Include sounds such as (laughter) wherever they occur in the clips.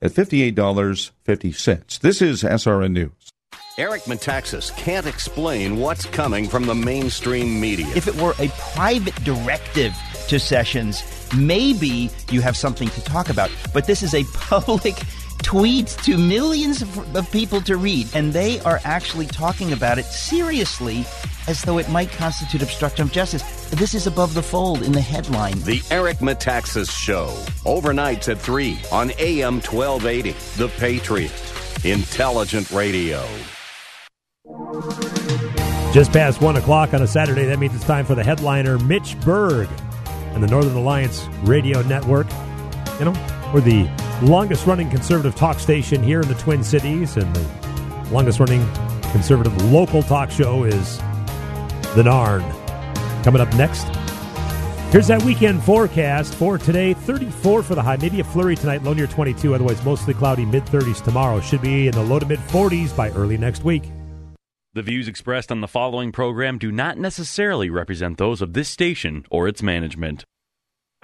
At $58.50. This is SRN News. Eric Metaxas can't explain what's coming from the mainstream media. If it were a private directive to Sessions, maybe you have something to talk about. But this is a (laughs) public tweet to millions of, of people to read, and they are actually talking about it seriously as though it might constitute obstruction of justice. This is above the fold in the headline. The Eric Metaxas Show, overnights at 3 on AM 1280. The Patriot, intelligent radio. Just past 1 o'clock on a Saturday, that means it's time for the headliner, Mitch Berg, and the Northern Alliance Radio Network. You know, we're the longest running conservative talk station here in the Twin Cities, and the longest running conservative local talk show is The Narn. Coming up next, here's that weekend forecast for today 34 for the high, maybe a flurry tonight, low near 22, otherwise mostly cloudy, mid 30s tomorrow. Should be in the low to mid 40s by early next week. The views expressed on the following program do not necessarily represent those of this station or its management.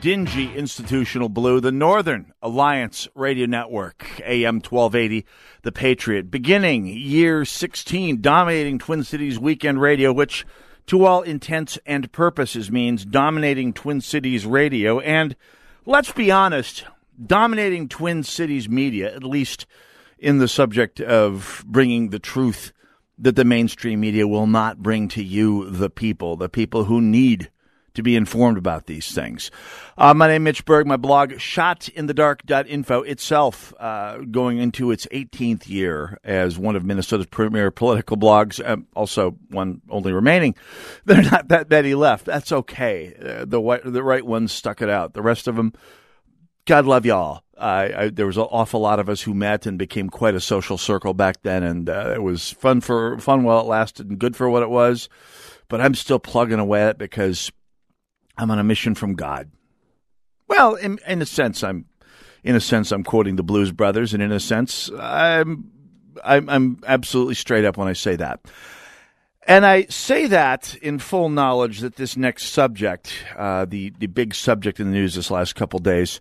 dingy institutional blue. The Northern Alliance Radio Network, AM 1280, The Patriot. Beginning year 16, dominating Twin Cities weekend radio, which to all intents and purposes means dominating Twin Cities radio. And let's be honest, dominating Twin Cities media, at least in the subject of bringing the truth that the mainstream media will not bring to you, the people, the people who need to be informed about these things. Uh, my name is Mitch Berg. My blog, shotinthedark.info, itself uh, going into its 18th year as one of Minnesota's premier political blogs. Uh, also, one only remaining. (laughs) There are not that many left. That's okay. Uh, the, the right ones stuck it out. The rest of them, God love y'all. I, there was an awful lot of us who met and became quite a social circle back then, and uh, it was fun for fun while it lasted and good for what it was. But I'm still plugging away at it because I'm on a mission from God. Well, in, in a sense, I'm in a sense I'm quoting the Blues Brothers, and in a sense, I'm I'm, I'm absolutely straight up when I say that. And I say that in full knowledge that this next subject, uh, the the big subject in the news this last couple days,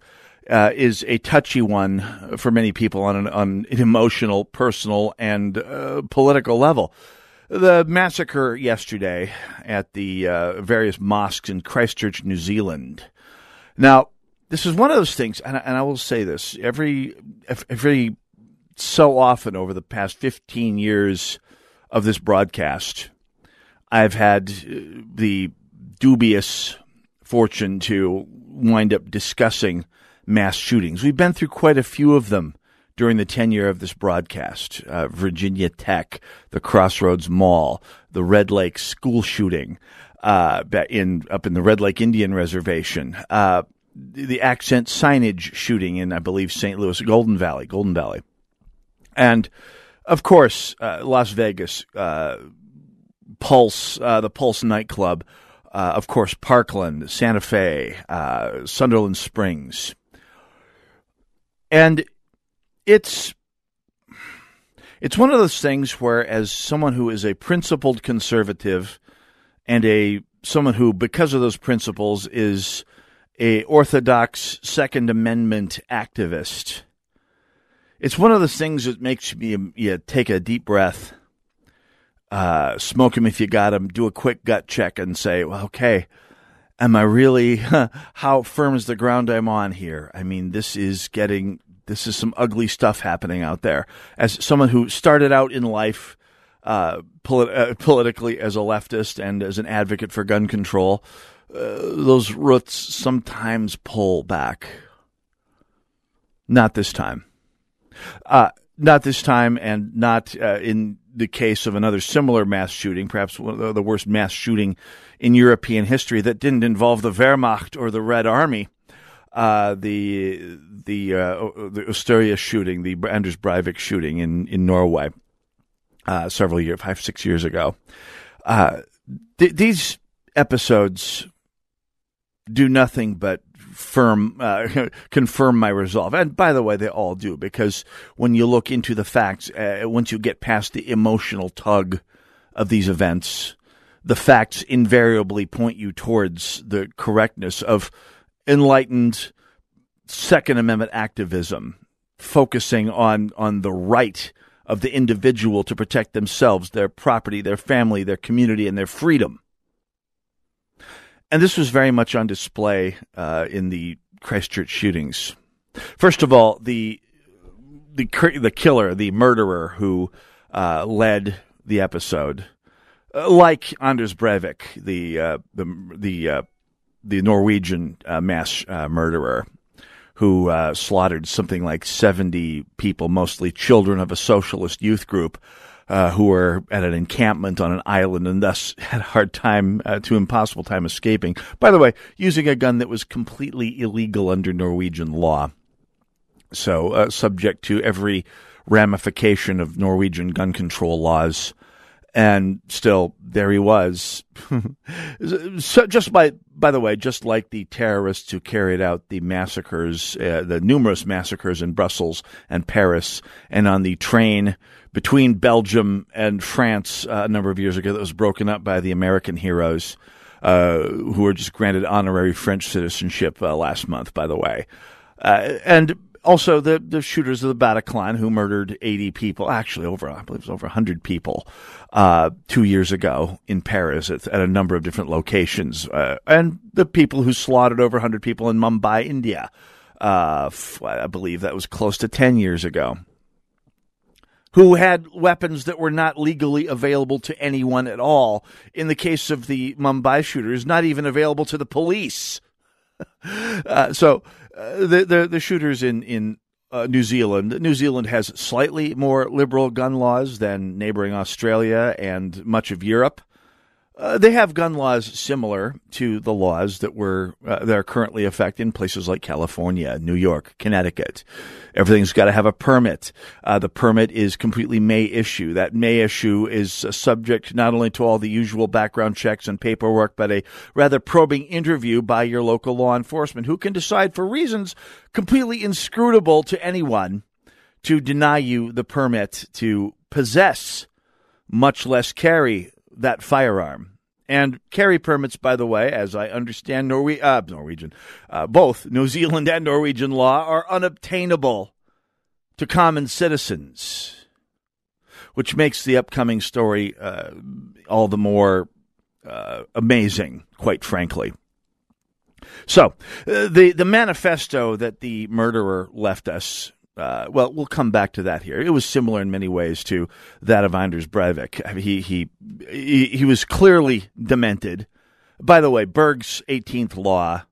uh, is a touchy one for many people on an, on an emotional, personal, and uh, political level. The massacre yesterday at the uh, various mosques in Christchurch, New Zealand. Now, this is one of those things, and I, and I will say this every every so often over the past fifteen years of this broadcast, I've had uh, the dubious fortune to wind up discussing mass shootings. We've been through quite a few of them during the tenure of this broadcast uh, Virginia Tech, the Crossroads Mall, the Red Lake school shooting uh, in up in the Red Lake Indian Reservation, uh, the accent signage shooting in, I believe, St. Louis, Golden Valley, Golden Valley. And of course, uh, Las Vegas, uh, Pulse, uh, the Pulse nightclub, of course, Parkland, Santa Fe, Sutherland Springs. And it's it's one of those things where as someone who is a principled conservative and a someone who because of those principles is a orthodox second amendment activist it's one of those things that makes me you take a deep breath uh, smoke them if you got them do a quick gut check and say well okay am i really (laughs) how firm is the ground i'm on here? I mean this is getting This is some ugly stuff happening out there. As someone who started out in life uh, polit- uh, politically as a leftist and as an advocate for gun control, uh, those roots sometimes pull back. Not this time. Uh, not this time, and not uh, in the case of another similar mass shooting, perhaps the worst mass shooting in European history that didn't involve the Wehrmacht or the Red Army. Uh, the the uh, the Utøya shooting, the Anders Breivik shooting in in Norway, uh, several years, five six years ago. Uh, th- these episodes do nothing but firm uh, (laughs) confirm my resolve. And by the way, they all do because when you look into the facts, uh, once you get past the emotional tug of these events, the facts invariably point you towards the correctness of enlightened Second Amendment activism, focusing on on the right of the individual to protect themselves, their property, their family, their community, and their freedom. And this was very much on display uh, in the Christchurch shootings. First of all, the the the killer, the murderer who uh, led the episode, uh, like Anders Breivik, the uh, the the uh, the Norwegian uh, mass murderer, who slaughtered something like seventy people, mostly children of a socialist youth group uh, who were at an encampment on an island and thus (laughs) had a hard time uh, to impossible time escaping. By the way, using a gun that was completely illegal under Norwegian law, so uh, subject to every ramification of Norwegian gun control laws. And still, there he was. (laughs) so just by by the way, just like the terrorists who carried out the massacres, uh, the numerous massacres in Brussels and Paris, and on the train between Belgium and France uh, a number of years ago that was broken up by the American heroes uh, who were just granted honorary French citizenship uh, last month, by the way. Uh, and also the, the shooters of the Bataclan who murdered 80 people, actually over, I believe it was over 100 people, uh, two years ago in Paris at, at, a number of different locations. Uh, and the people who slaughtered over 100 people in Mumbai, India. I believe that was close to 10 years ago who had weapons that were not legally available to anyone at all. In the case of the Mumbai shooters, not even available to the police. (laughs) uh, so uh, the, the, the shooters in in uh, New Zealand. New Zealand has slightly more liberal gun laws than neighboring Australia and much of Europe. Uh, they have gun laws similar to the laws that were uh, that are currently effect in places like California, New York, Connecticut. Everything's got to have a permit. Uh, the permit is completely May issue. That May issue is subject not only to all the usual background checks and paperwork, but a rather probing interview by your local law enforcement, who can decide for reasons completely inscrutable to anyone to deny you the permit to possess, much less carry that firearm. And carry permits, by the way, as I understand Norwe- uh, Norwegian, uh, both New Zealand and Norwegian law are unobtainable to common citizens, which makes the upcoming story uh, all the more uh, amazing, quite frankly. So, uh, the the manifesto that the murderer left us uh, well, we'll come back to that here. It was similar in many ways to that of Anders Breivik. I mean, he, he, he, was clearly demented. By the way, Berg's 18th law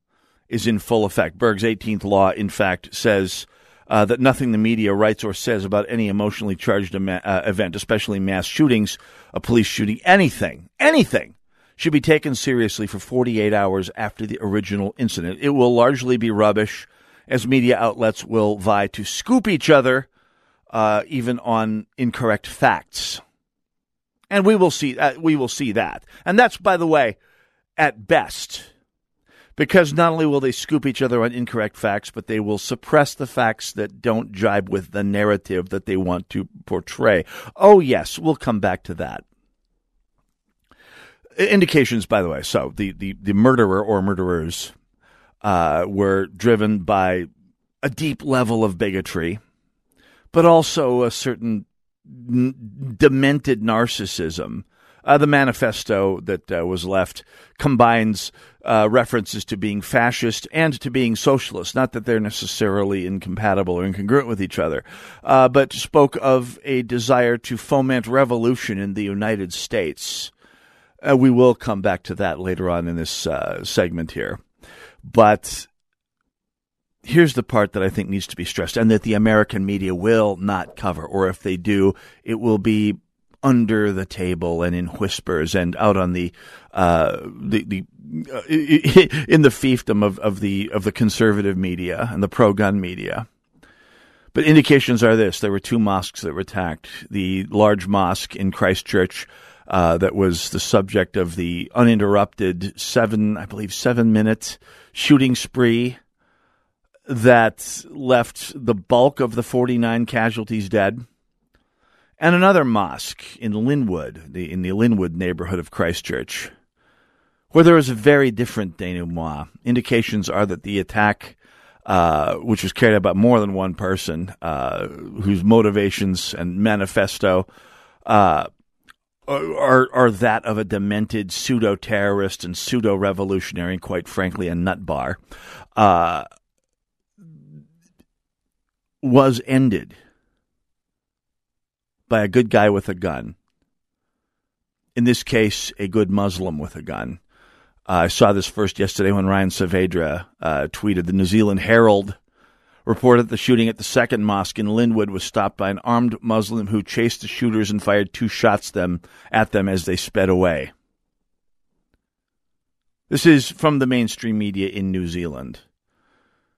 is in full effect. Berg's 18th law, in fact, says uh, that nothing the media writes or says about any emotionally charged uh, event, especially mass shootings, a police shooting, anything, anything, should be taken seriously for 48 hours after the original incident. It will largely be rubbish as media outlets will vie to scoop each other, uh, even on incorrect facts. And we will see. Uh, we will see that. And that's, by the way, at best, because not only will they scoop each other on incorrect facts, but they will suppress the facts that don't jibe with the narrative that they want to portray. Oh, yes, we'll come back to that. Indications, by the way. So the, the, the murderer or murderers uh, were driven by a deep level of bigotry, but also a certain n- demented narcissism Uh, the manifesto that uh, was left combines uh, references to being fascist and to being socialist. Not that they're necessarily incompatible or incongruent with each other, uh, but spoke of a desire to foment revolution in the United States. Uh, we will come back to that later on in this segment here. But here's the part that I think needs to be stressed, and that the American media will not cover, or if they do, it will be under the table and in whispers and out on the uh, the the uh, (laughs) in the fiefdom of, of the of the conservative media and the pro gun media. But indications are this: there were two mosques that were attacked. The large mosque in Christchurch. Uh, that was the subject of the uninterrupted seven, I believe, seven minute shooting spree that left the bulk of the 49 casualties dead and another mosque in Linwood, the, in the Linwood neighborhood of Christchurch, where there was a very different denouement. Indications are that the attack, uh, which was carried out by more than one person, uh, whose motivations and manifesto uh, are are that of a demented pseudo terrorist and pseudo revolutionary, and quite frankly, a nut bar, uh, was ended by a good guy with a gun. In this case, a good Muslim with a gun. Uh, I saw this first yesterday when Ryan Saavedra uh, tweeted the New Zealand Herald reported the shooting at the second mosque in Linwood was stopped by an armed Muslim who chased the shooters and fired two shots them at them as they sped away. This is from the mainstream media in New Zealand.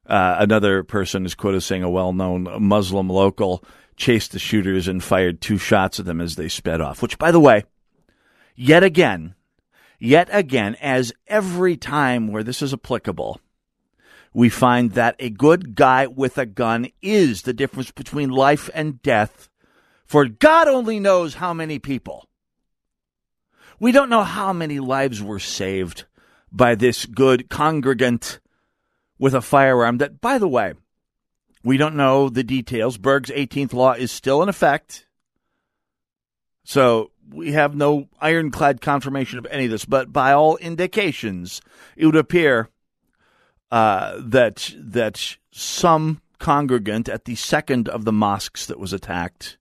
Uh, another person is quoted saying a well-known Muslim local chased the shooters and fired two shots at them as they sped off. Which, by the way, yet again, yet again, as every time where this is applicable, we find that a good guy with a gun is the difference between life and death for God only knows how many people. We don't know how many lives were saved by this good congregant with a firearm that, by the way, we don't know the details. Berg's 18th law is still in effect. So we have no ironclad confirmation of any of this, but by all indications, it would appear uh, that that some congregant at the second of the mosques that was attacked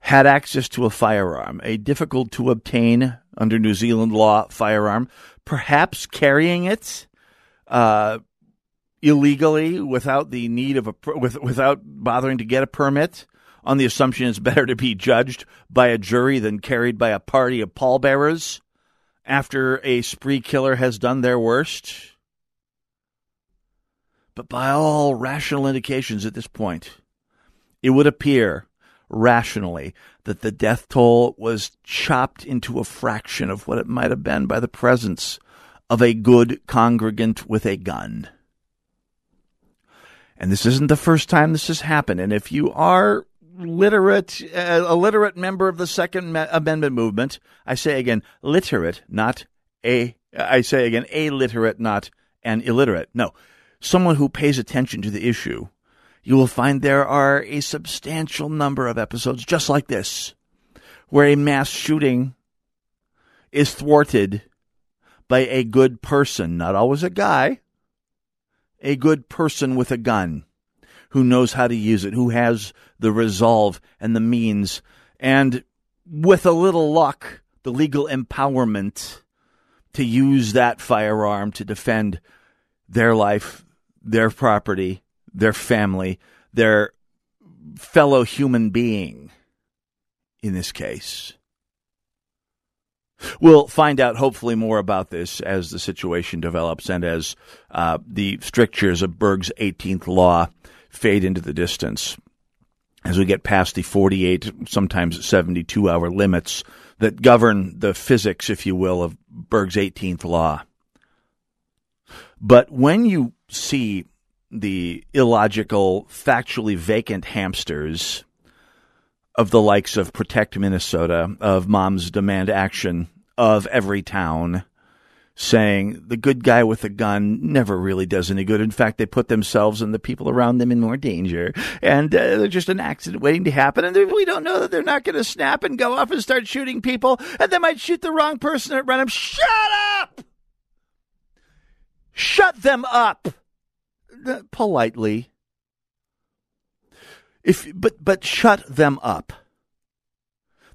had access to a firearm, a difficult to obtain under New Zealand law firearm, perhaps carrying it uh, illegally without the need of a with, without bothering to get a permit on the assumption it's better to be judged by a jury than carried by a party of pallbearers after a spree killer has done their worst. But by all rational indications at this point, it would appear rationally that the death toll was chopped into a fraction of what it might have been by the presence of a good congregant with a gun. And this isn't the first time this has happened. And if you are literate, uh, a literate member of the Second Amendment movement, I say again, literate, not a, I say again, a literate, not an illiterate. No, someone who pays attention to the issue, you will find there are a substantial number of episodes just like this, where a mass shooting is thwarted by a good person, not always a guy, a good person with a gun who knows how to use it, who has the resolve and the means, and with a little luck, the legal empowerment to use that firearm to defend their life, their property, their family, their fellow human being in this case. We'll find out hopefully more about this as the situation develops and as uh, the strictures of Berg's 18th law fade into the distance. As we get past the 48, sometimes 72 hour limits that govern the physics, if you will, of Berg's 18th law. But when you see the illogical, factually vacant hamsters of the likes of Protect Minnesota, of Moms Demand Action, of Everytown, saying the good guy with a gun never really does any good. In fact, they put themselves and the people around them in more danger. And uh, they're just an accident waiting to happen. And we don't know that they're not going to snap and go off and start shooting people. And they might shoot the wrong person at random. Shut up! Shut them up! Uh, politely. If, but, but shut them up.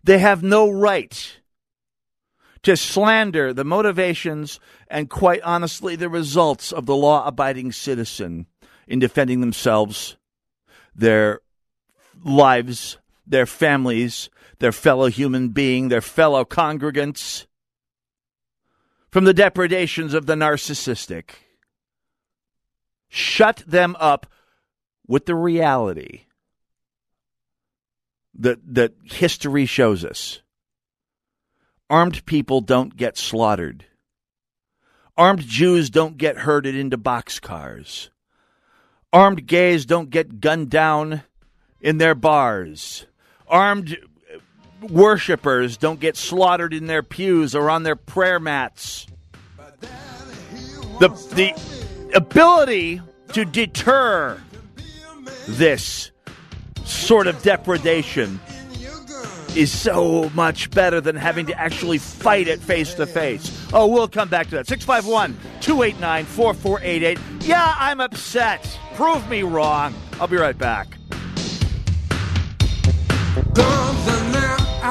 They have no right to slander the motivations and, quite honestly, the results of the law abiding citizen in defending themselves, their lives, their families, their fellow human being, their fellow congregants from the depredations of the narcissistic. Shut them up with the reality that, that history shows us Armed people don't get slaughtered. Armed Jews don't get herded into boxcars. Armed gays don't get gunned down in their bars. Armed worshippers don't get slaughtered in their pews or on their prayer mats. The, the ability to deter this sort of depredation is so much better than having to actually fight it face to face. Oh, we'll come back to that. 651 289 4488. Yeah, I'm upset. Prove me wrong. I'll be right back.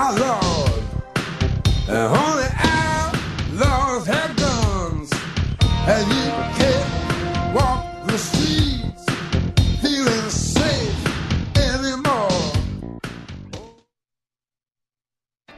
Now outlawed. And only outlaws have guns. And you can't walk the streets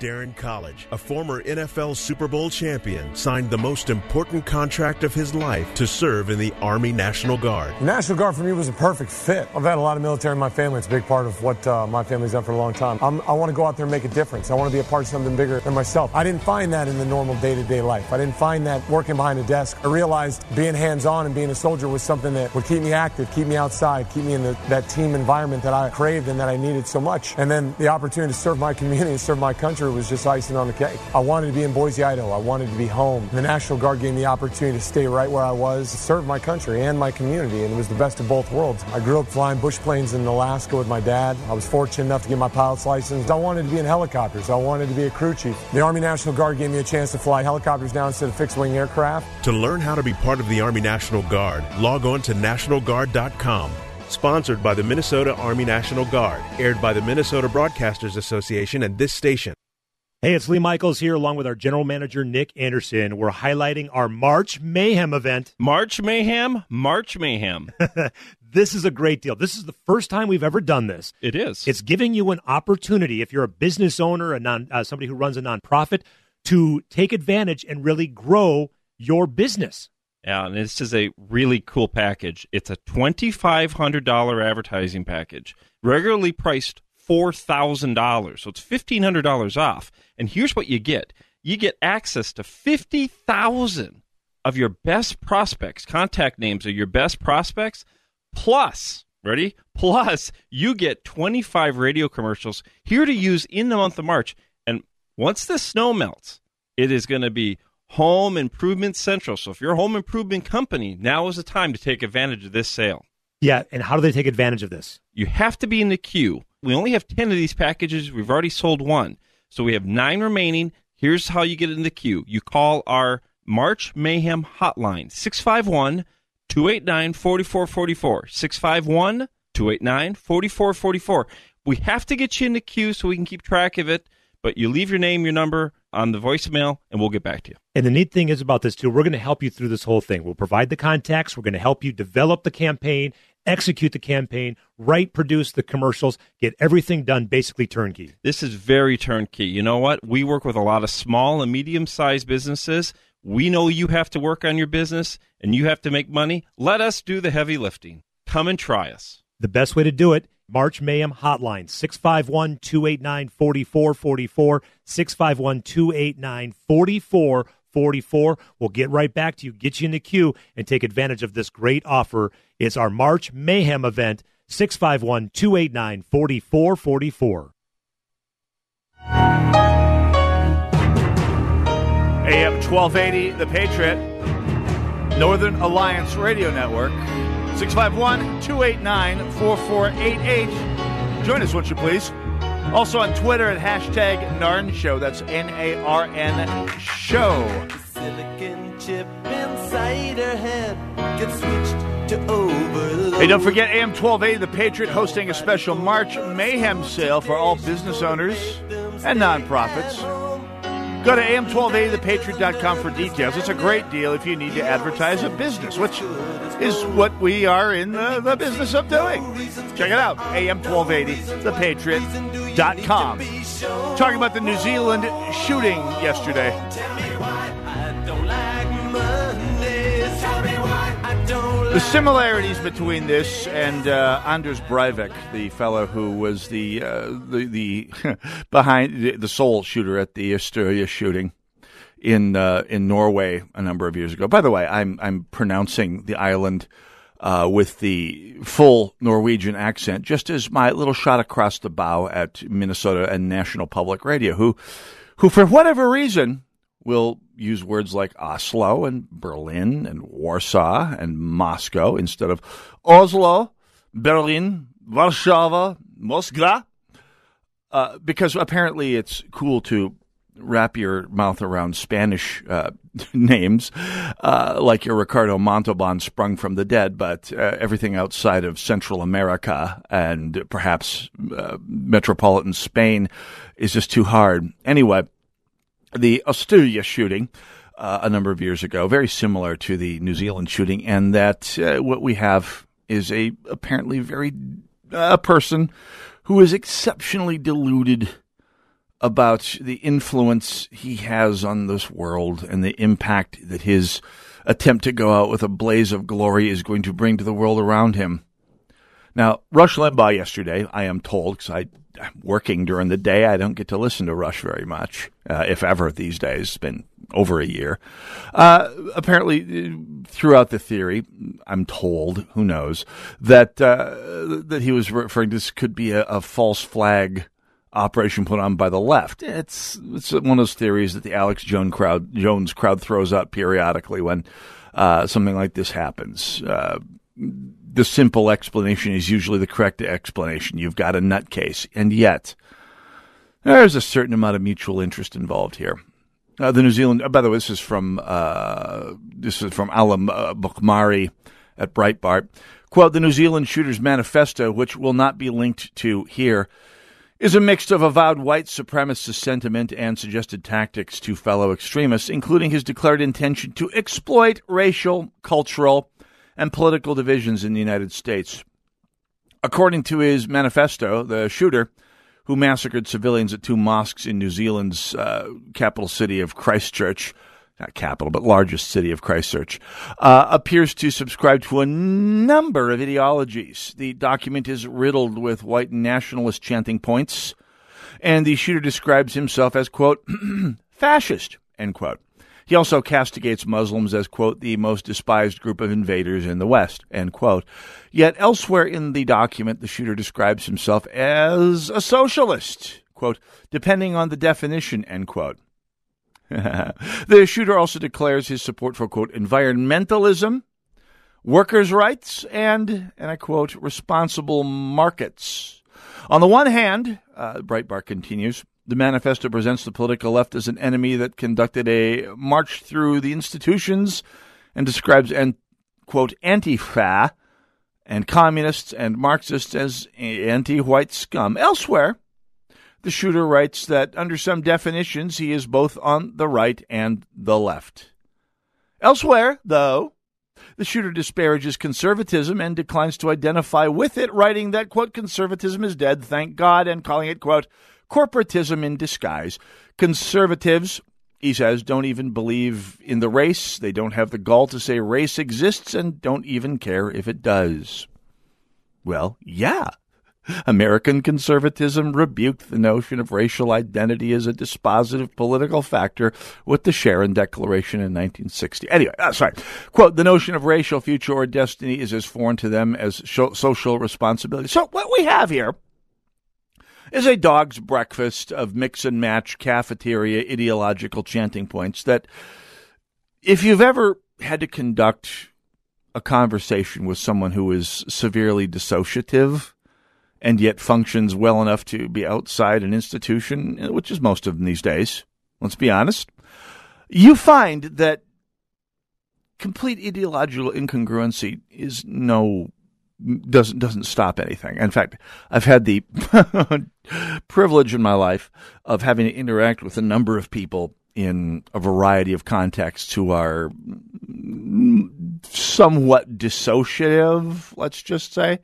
Darren College, a former NFL Super Bowl champion, signed the most important contract of his life to serve in the Army National Guard. The National Guard for me was a perfect fit. I've had a lot of military in my family. It's a big part of what uh, my family's done for a long time. I'm, i want to go out there and make a difference. I want to be a part of something bigger than myself. I didn't find that in the normal day to day life. I didn't find that working behind a desk. I realized being hands on and being a soldier was something that would keep me active, keep me outside, keep me in the, that team environment that I craved and that I needed so much. And then the opportunity to serve my community and serve my country was just icing on the cake. I wanted to be in Boise, Idaho. I wanted to be home. The National Guard gave me the opportunity to stay right where I was, serve my country and my community, and it was the best of both worlds. I grew up flying bush planes in Alaska with my dad. I was fortunate enough to get my pilot's license. I wanted to be in helicopters. I wanted to be a crew chief. The Army National Guard gave me a chance to fly helicopters now instead of fixed wing aircraft. To learn how to be part of the Army National Guard, log on to nationalguard.com. Sponsored by the Minnesota Army National Guard, aired by the Minnesota Broadcasters Association and this station. Hey, it's Lee Michaels here, along with our general manager, Nick Anderson. We're highlighting our March Mayhem event. March Mayhem? March Mayhem. (laughs) this is a great deal. This is the first time we've ever done this. It is. It's giving you an opportunity, if you're a business owner, a non, uh, somebody who runs a nonprofit, to take advantage and really grow your business. Yeah, and this is a really cool package. It's a $2,500 advertising package, regularly priced $4,000. So it's $1,500 off. And here's what you get you get access to 50,000 of your best prospects, contact names of your best prospects, plus, ready? Plus, you get 25 radio commercials here to use in the month of March. And once the snow melts, it is going to be Home Improvement Central. So if you're a home improvement company, now is the time to take advantage of this sale. Yeah, and how do they take advantage of this? You have to be in the queue. We only have 10 of these packages. We've already sold one. So we have nine remaining. Here's how you get in the queue you call our March Mayhem hotline 651 289 4444. 651 289 4444. We have to get you in the queue so we can keep track of it, but you leave your name, your number on the voicemail, and we'll get back to you. And the neat thing is about this, too, we're going to help you through this whole thing. We'll provide the contacts, we're going to help you develop the campaign execute the campaign, write, produce the commercials, get everything done basically turnkey. This is very turnkey. You know what? We work with a lot of small and medium sized businesses. We know you have to work on your business and you have to make money. Let us do the heavy lifting. Come and try us. The best way to do it March Mayhem Hotline, 651 289 4444. 651 289 4444. We'll get right back to you, get you in the queue, and take advantage of this great offer it's our March Mayhem event, 651 289 4444. AM 1280, The Patriot. Northern Alliance Radio Network. 651 289 4488. Join us, won't you please? Also on Twitter at hashtag Narn Show. That's N A R N Show. Silicon chip inside her head gets switched to overload. Hey, don't forget AM 1280, The Patriot, hosting a special March Mayhem sale for all business owners and nonprofits. Go to am1280thepatriot.com for details. It's a great deal if you need to advertise a business, which is what we are in the, the business of doing. Check it out, am1280thepatriot.com. Talking about the New Zealand shooting yesterday. The similarities between this and uh, Anders Breivik, the fellow who was the uh, the, the (laughs) behind the, the sole shooter at the Utøya shooting in uh, in Norway a number of years ago. By the way, I'm I'm pronouncing the island uh, with the full Norwegian accent, just as my little shot across the bow at Minnesota and National Public Radio, who who for whatever reason will use words like Oslo and Berlin and Warsaw and Moscow instead of Oslo, Berlin, Warsaw, Moscow, uh, because apparently it's cool to wrap your mouth around Spanish uh, (laughs) names, uh, like your Ricardo Montalban sprung from the dead, but uh, everything outside of Central America and perhaps uh, metropolitan Spain is just too hard. Anyway, the Utøya shooting uh, a number of years ago, very similar to the New Zealand shooting, and that uh, what we have is a apparently very a person who is exceptionally deluded about the influence he has on this world and the impact that his attempt to go out with a blaze of glory is going to bring to the world around him. Now, Rush Limbaugh yesterday, I am told, because I'm working during the day, I don't get to listen to Rush very much, uh, if ever these days. It's been over a year. Uh, apparently, throughout the theory, I'm told, who knows, that uh, that he was referring to this could be a, a false flag operation put on by the left. It's it's one of those theories that the Alex Jones crowd Jones crowd throws up periodically when uh, something like this happens. Uh, the simple explanation is usually the correct explanation. You've got a nutcase, and yet there's a certain amount of mutual interest involved here. Uh, the New Zealand, uh, by the way, this is from uh, this is from Allum uh, Bokhari at Breitbart. Quote: The New Zealand Shooters Manifesto, which will not be linked to here, is a mix of avowed white supremacist sentiment and suggested tactics to fellow extremists, including his declared intention to exploit racial, cultural, and political divisions in the United States. According to his manifesto, the shooter, who massacred civilians at two mosques in New Zealand's uh, capital city of Christchurch, not capital, but largest city of Christchurch, uh, appears to subscribe to a number of ideologies. The document is riddled with white nationalist chanting points, and the shooter describes himself as, quote, (clears throat) fascist, end quote. He also castigates Muslims as, quote, the most despised group of invaders in the West, end quote. Yet elsewhere in the document, the shooter describes himself as a socialist, quote, depending on the definition, end quote. (laughs) the shooter also declares his support for, quote, environmentalism, workers' rights, and, and I quote, responsible markets. On the one hand, uh, Breitbart continues, the manifesto presents the political left as an enemy that conducted a march through the institutions and describes, and quote, anti-fa and communists and Marxists as anti-white scum. Elsewhere, the shooter writes that under some definitions, he is both on the right and the left. Elsewhere, though, the shooter disparages conservatism and declines to identify with it, writing that, quote, conservatism is dead, thank God, and calling it, quote, corporatism in disguise. Conservatives, he says, don't even believe in the race. They don't have the gall to say race exists and don't even care if it does. Well, yeah. American conservatism rebuked the notion of racial identity as a dispositive political factor with the Sharon Declaration in 1960. Anyway, uh, sorry. Quote, the notion of racial future or destiny is as foreign to them as social responsibility. So what we have here is a dog's breakfast of mix and match cafeteria ideological chanting points that if you've ever had to conduct a conversation with someone who is severely dissociative and yet functions well enough to be outside an institution, which is most of them these days, let's be honest, you find that complete ideological incongruency is no doesn't doesn't stop anything. In fact, I've had the (laughs) privilege in my life of having to interact with a number of people in a variety of contexts who are somewhat dissociative, let's just say.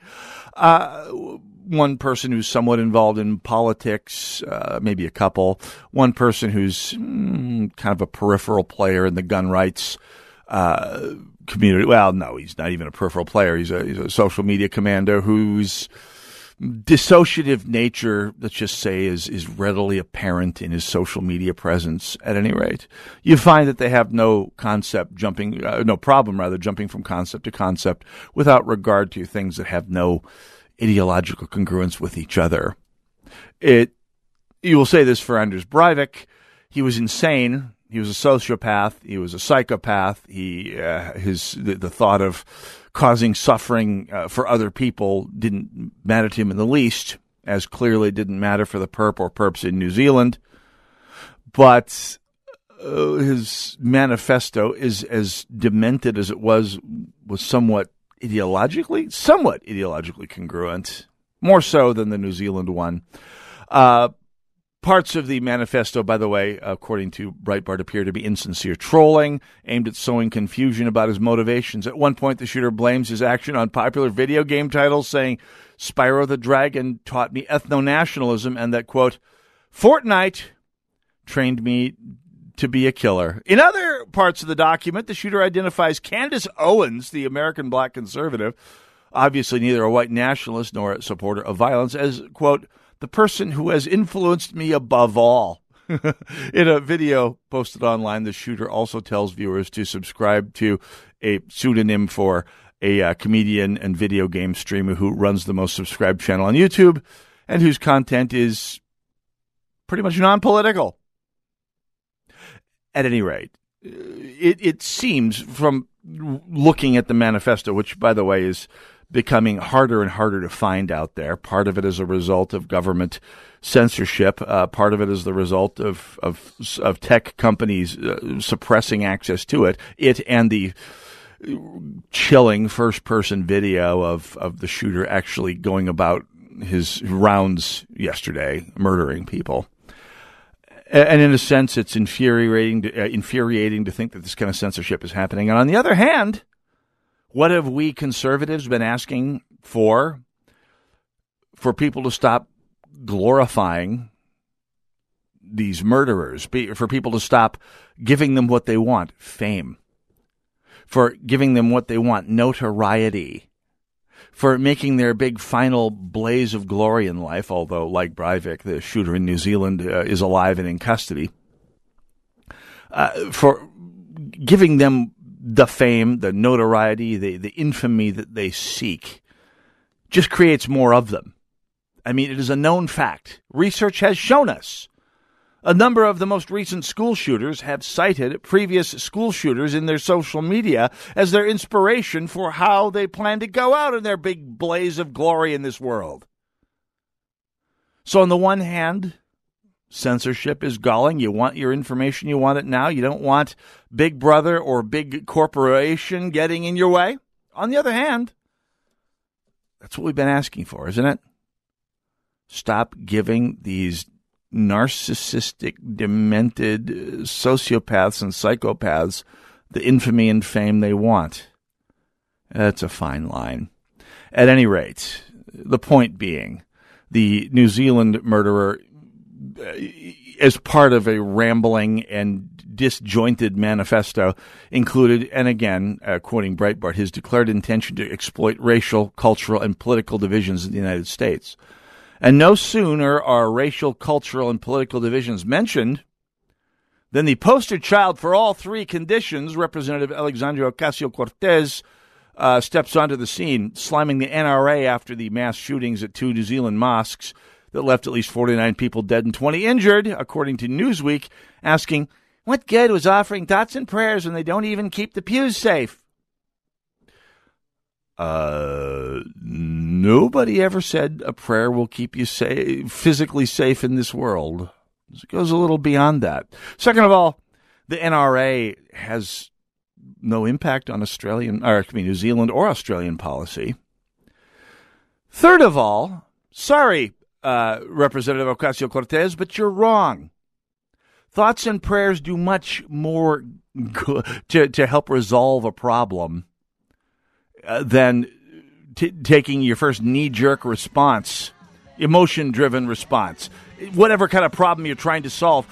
Uh, one person who's somewhat involved in politics, uh, maybe a couple. One person who's mm, kind of a peripheral player in the gun rights uh, community. Well, no, he's not even a peripheral player. He's a, he's a social media commander whose dissociative nature, let's just say, is is readily apparent in his social media presence. At any rate, you find that they have no concept jumping, uh, no problem rather jumping from concept to concept without regard to things that have no ideological congruence with each other. It, you will say this for Anders Breivik. He was insane. He was a sociopath. He was a psychopath. He, uh, his, the, the, thought of causing suffering uh, for other people didn't matter to him in the least, as clearly didn't matter for the perp or perps in New Zealand. But uh, his manifesto is as demented as it was, was somewhat ideologically, somewhat ideologically congruent, more so than the New Zealand one. Uh, parts of the manifesto, by the way, according to Breitbart, appear to be insincere trolling aimed at sowing confusion about his motivations. At one point, the shooter blames his action on popular video game titles, saying, Spyro the Dragon taught me ethno nationalism, and that, quote, Fortnite trained me to be a killer. In other parts of the document, the shooter identifies Candace Owens, the American black conservative, obviously neither a white nationalist nor a supporter of violence, as, quote, the person who has influenced me above all. (laughs) In a video posted online, the shooter also tells viewers to subscribe to a pseudonym for a uh, comedian and video game streamer who runs the most subscribed channel on YouTube and whose content is pretty much non political. At any rate, it, it seems from looking at the manifesto, which, by the way, is becoming harder and harder to find out there. Part of it is a result of government censorship. Uh, part of it is the result of of, of tech companies uh, suppressing access to it. It and the chilling first person video of of the shooter actually going about his rounds yesterday, murdering people and in a sense, it's infuriating to, uh, infuriating to think that this kind of censorship is happening. And on the other hand, what have we conservatives been asking for? For people to stop glorifying these murderers, for people to stop giving them what they want fame, for giving them what they want notoriety, for making their big final blaze of glory in life, although, like Breivik, the shooter in New Zealand, uh, is alive and in custody, uh, for giving them the fame, the notoriety, the, the infamy that they seek, just creates more of them. I mean, it is a known fact. Research has shown us a number of the most recent school shooters have cited previous school shooters in their social media as their inspiration for how they plan to go out in their big blaze of glory in this world. So, on the one hand, censorship is galling. You want your information, you want it now. You don't want Big Brother or Big Corporation getting in your way. On the other hand, that's what we've been asking for, isn't it? Stop giving these narcissistic, demented sociopaths and psychopaths the infamy and fame they want. That's a fine line. At any rate, the point being, the New Zealand murderer, uh, as part of a rambling and disjointed manifesto, included, and again, uh, quoting Breitbart, his declared intention to exploit racial, cultural, and political divisions in the United States. And no sooner are racial, cultural, and political divisions mentioned than the poster child for all three conditions, Representative Alexandria Ocasio Cortez, uh, steps onto the scene, slamming the NRA after the mass shootings at two New Zealand mosques that left at least 49 people dead and 20 injured, according to Newsweek, asking, What good was offering thoughts and prayers when they don't even keep the pews safe? Uh, nobody ever said a prayer will keep you safe, physically safe in this world. It goes a little beyond that. Second of all, the NRA has no impact on Australian, or I mean, New Zealand or Australian policy. Third of all, sorry, uh, Representative Ocasio Cortez, but you're wrong. Thoughts and prayers do much more (laughs) to, to help resolve a problem uh, than t- taking your first knee jerk response, emotion driven response. Whatever kind of problem you're trying to solve,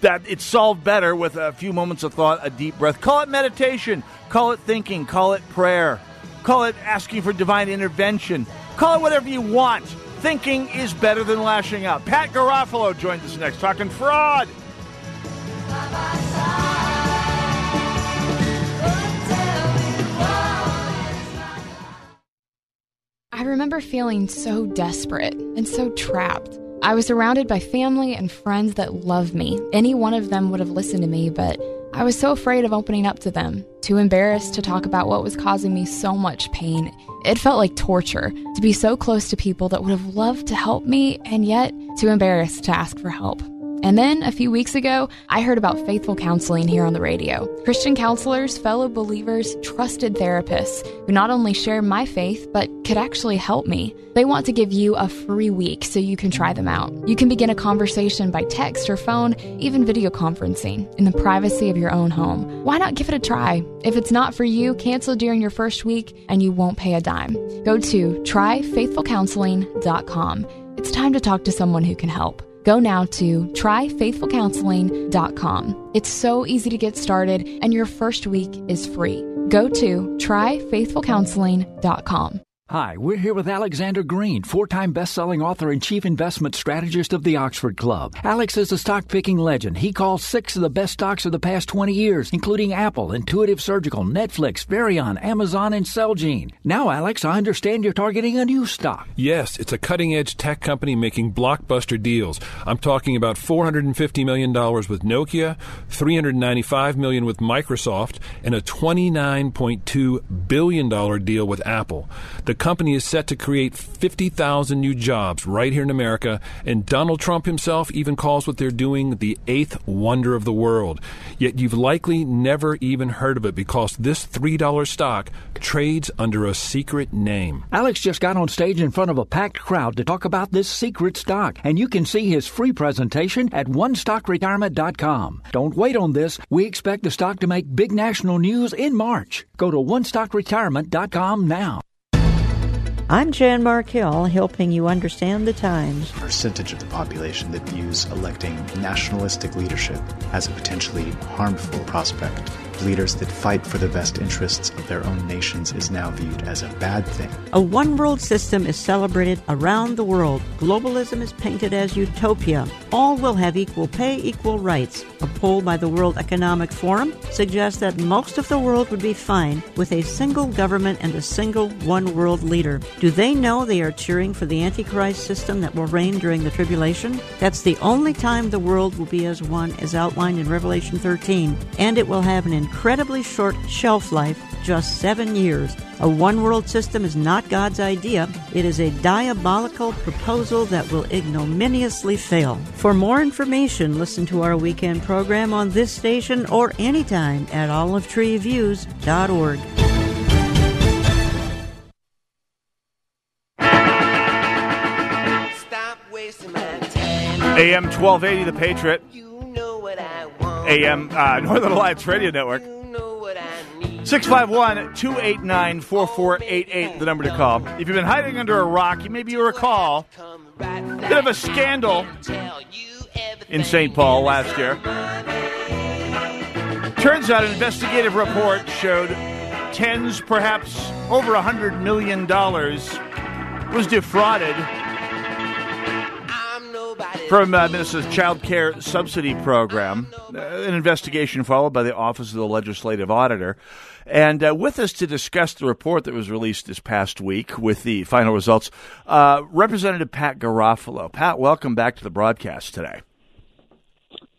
that it's solved better with a few moments of thought, a deep breath. Call it meditation, call it thinking, call it prayer, call it asking for divine intervention, call it whatever you want. Thinking is better than lashing out. Pat Garofalo joins us next, talking fraud. I remember feeling so desperate and so trapped. I was surrounded by family and friends that loved me. Any one of them would have listened to me, but I was so afraid of opening up to them, too embarrassed to talk about what was causing me so much pain. It felt like torture to be so close to people that would have loved to help me and yet too embarrassed to ask for help. And then a few weeks ago, I heard about faithful counseling here on the radio. Christian counselors, fellow believers, trusted therapists who not only share my faith, but could actually help me. They want to give you a free week so you can try them out. You can begin a conversation by text or phone, even video conferencing, in the privacy of your own home. Why not give it a try? If it's not for you, cancel during your first week and you won't pay a dime. Go to tryfaithfulcounseling.com. It's time to talk to someone who can help. Go now to tryfaithfulcounseling.com. It's so easy to get started, and your first week is free. Go to tryfaithfulcounseling.com. Hi, we're here with Alexander Green, four time best selling author and chief investment strategist of the Oxford Club. Alex is a stock picking legend. He calls six of the best stocks of the past 20 years, including Apple, Intuitive Surgical, Netflix, Varian, Amazon, and Celgene. Now, Alex, I understand you're targeting a new stock. Yes, it's a cutting edge tech company making blockbuster deals. I'm talking about $450 million with Nokia, 395 million with Microsoft, and a $29.2 billion deal with Apple. The company is set to create 50,000 new jobs right here in America, and Donald Trump himself even calls what they're doing the eighth wonder of the world. Yet you've likely never even heard of it because this $3 stock trades under a secret name. Alex just got on stage in front of a packed crowd to talk about this secret stock, and you can see his free presentation at onestockretirement.com. Don't wait on this. We expect the stock to make big national news in March. Go to onestockretirement.com now. I'm Jan Markell, helping you understand the times. Percentage of the population that views electing nationalistic leadership as a potentially harmful prospect. Leaders that fight for the best interests of their own nations is now viewed as a bad thing. A one world system is celebrated around the world. Globalism is painted as utopia. All will have equal pay, equal rights. A poll by the World Economic Forum suggests that most of the world would be fine with a single government and a single one world leader. Do they know they are cheering for the Antichrist system that will reign during the tribulation? That's the only time the world will be as one as outlined in Revelation 13, and it will have an incredibly short shelf life, just seven years. A one world system is not God's idea. It is a diabolical proposal that will ignominiously fail. For more information, listen to our weekend program on this station or anytime at olivetreeviews.org. AM 1280, The Patriot. AM uh, Northern Alliance Radio Network. 651 289 4488, the number to call. If you've been hiding under a rock, maybe you recall a bit of a scandal in St. Paul last year. Turns out an investigative report showed tens, perhaps over a $100 million was defrauded from uh, Minnesota's Child Care Subsidy Program. Uh, an investigation followed by the Office of the Legislative Auditor. And uh, with us to discuss the report that was released this past week with the final results, uh, Representative Pat Garofalo. Pat, welcome back to the broadcast today.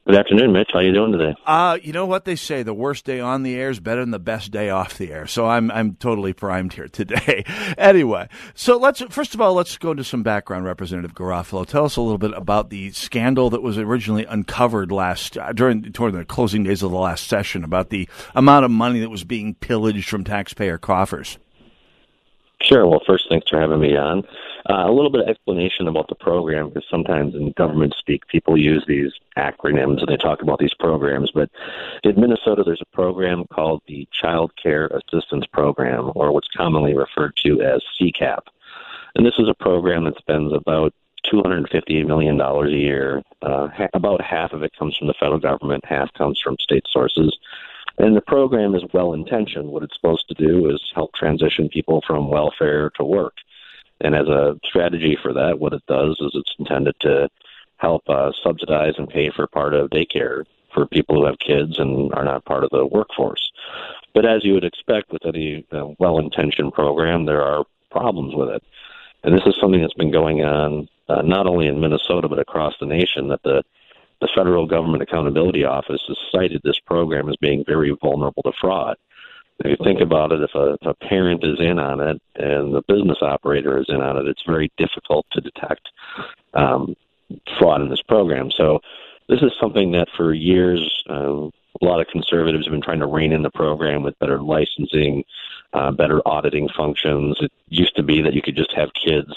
Good afternoon, Mitch. How you doing today? Uh, you know what they say: the worst day on the air is better than the best day off the air. So I'm I'm totally primed here today. (laughs) anyway, so let's first of all let's go into some background. Representative Garofalo, tell us a little bit about the scandal that was originally uncovered last uh, during during the closing days of the last session about the amount of money that was being pillaged from taxpayer coffers. Sure. Well, first, thanks for having me on. Uh, a little bit of explanation about the program because sometimes in government speak, people use these acronyms and they talk about these programs. But in Minnesota, there's a program called the Child Care Assistance Program, or what's commonly referred to as CCAP. And this is a program that spends about $250 million a year. Uh, ha- about half of it comes from the federal government, half comes from state sources. And the program is well intentioned. What it's supposed to do is help transition people from welfare to work. And as a strategy for that, what it does is it's intended to help uh, subsidize and pay for part of daycare for people who have kids and are not part of the workforce. But as you would expect with any uh, well intentioned program, there are problems with it. And this is something that's been going on uh, not only in Minnesota, but across the nation that the the Federal Government Accountability Office has cited this program as being very vulnerable to fraud. If you think about it, if a, if a parent is in on it and the business operator is in on it, it's very difficult to detect um, fraud in this program. So, this is something that for years um, a lot of conservatives have been trying to rein in the program with better licensing, uh, better auditing functions. It used to be that you could just have kids,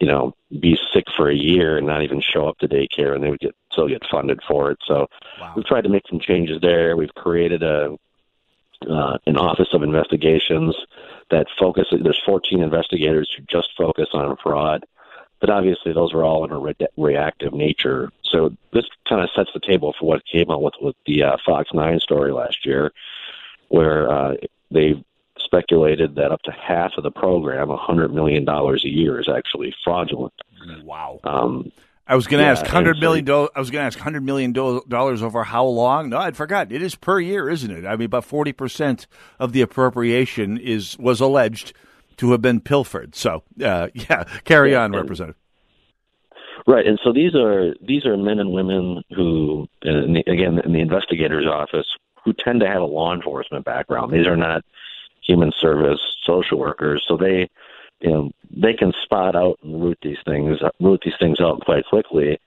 you know, be sick for a year and not even show up to daycare, and they would get still get funded for it. So wow. we've tried to make some changes there. We've created a uh, an office of investigations that focuses. There's 14 investigators who just focus on fraud, but obviously those are all in a re- reactive nature. So this kind of sets the table for what came out with with the uh, Fox Nine story last year, where uh, they speculated that up to half of the program, a hundred million dollars a year, is actually fraudulent. Wow. Um, I was going to Yeah, ask hundred million. Do- I was going to ask hundred million do- dollars over how long? No, I'd forgotten. It is per year, isn't it? I mean, about forty percent of the appropriation is was alleged to have been pilfered. So, uh, (laughs) yeah, carry Yeah, on, and- Representative. Right, and so these are these are men and women who, in the, again, in the investigator's office, who tend to have a law enforcement background. These are not human service social workers, so they, you know, they can spot out and root these things root these things out quite quickly.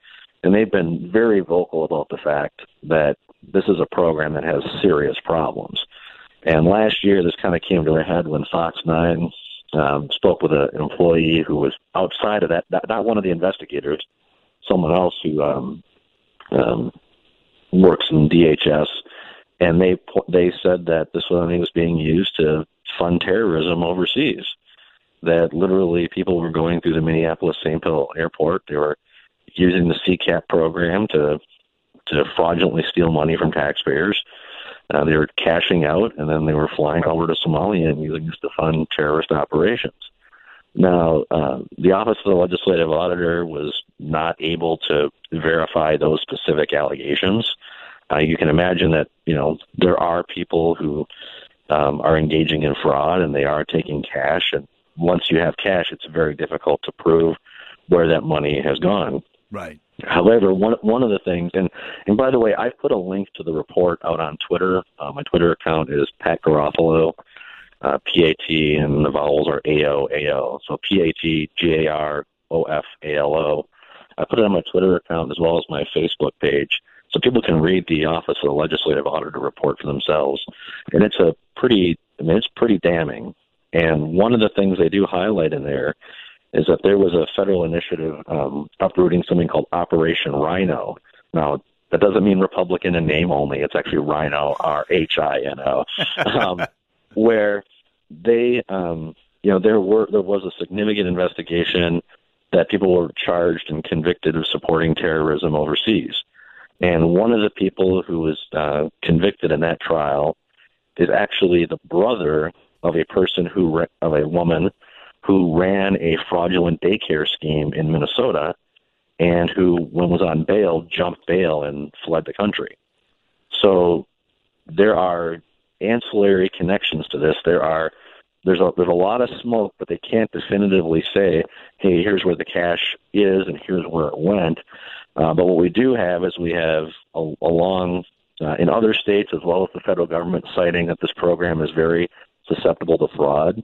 And they've been very vocal about the fact that this is a program that has serious problems. And last year, this kind of came to a head when Fox Nine um, spoke with an employee who was outside of that, not, not one of the investigators, someone else who um, um, works in DHS, and they they said that this money was being used to fund terrorism overseas. That literally people were going through the Minneapolis St. Paul airport. They were using the CCAP program to to fraudulently steal money from taxpayers. Uh, they were cashing out, and then they were flying over to Somalia and using this to fund terrorist operations. Now, uh, the Office of the Legislative Auditor was not able to verify those specific allegations. Uh, you can imagine that you know there are people who um, are engaging in fraud and they are taking cash. And once you have cash, it's very difficult to prove where that money has gone. Right. However, one one of the things, and and by the way, I put a link to the report out on Twitter. Uh, my Twitter account is Pat Garofalo, uh, P A T, and the vowels are A O A O. So P A T G A R O F A L O. I put it on my Twitter account as well as my Facebook page, so people can read the Office of the Legislative Auditor report for themselves. And it's a pretty, I mean, it's pretty damning. And one of the things they do highlight in there is that there was a federal initiative um, uprooting something called Operation Rhino. Now, that doesn't mean Republican in name only. It's actually Rhino, R H I N O, (laughs) um, where they, um, you know, there were there was a significant investigation that people were charged and convicted of supporting terrorism overseas. And one of the people who was uh, convicted in that trial is actually the brother of a person who of a woman who ran a fraudulent daycare scheme in Minnesota and who, when was on bail, jumped bail and fled the country. So there are ancillary connections to this. There are there's a there's a lot of smoke, but they can't definitively say, hey, here's where the cash is and here's where it went. Uh, but what we do have is we have a, long, uh, in other states as well as the federal government, citing that this program is very susceptible to fraud.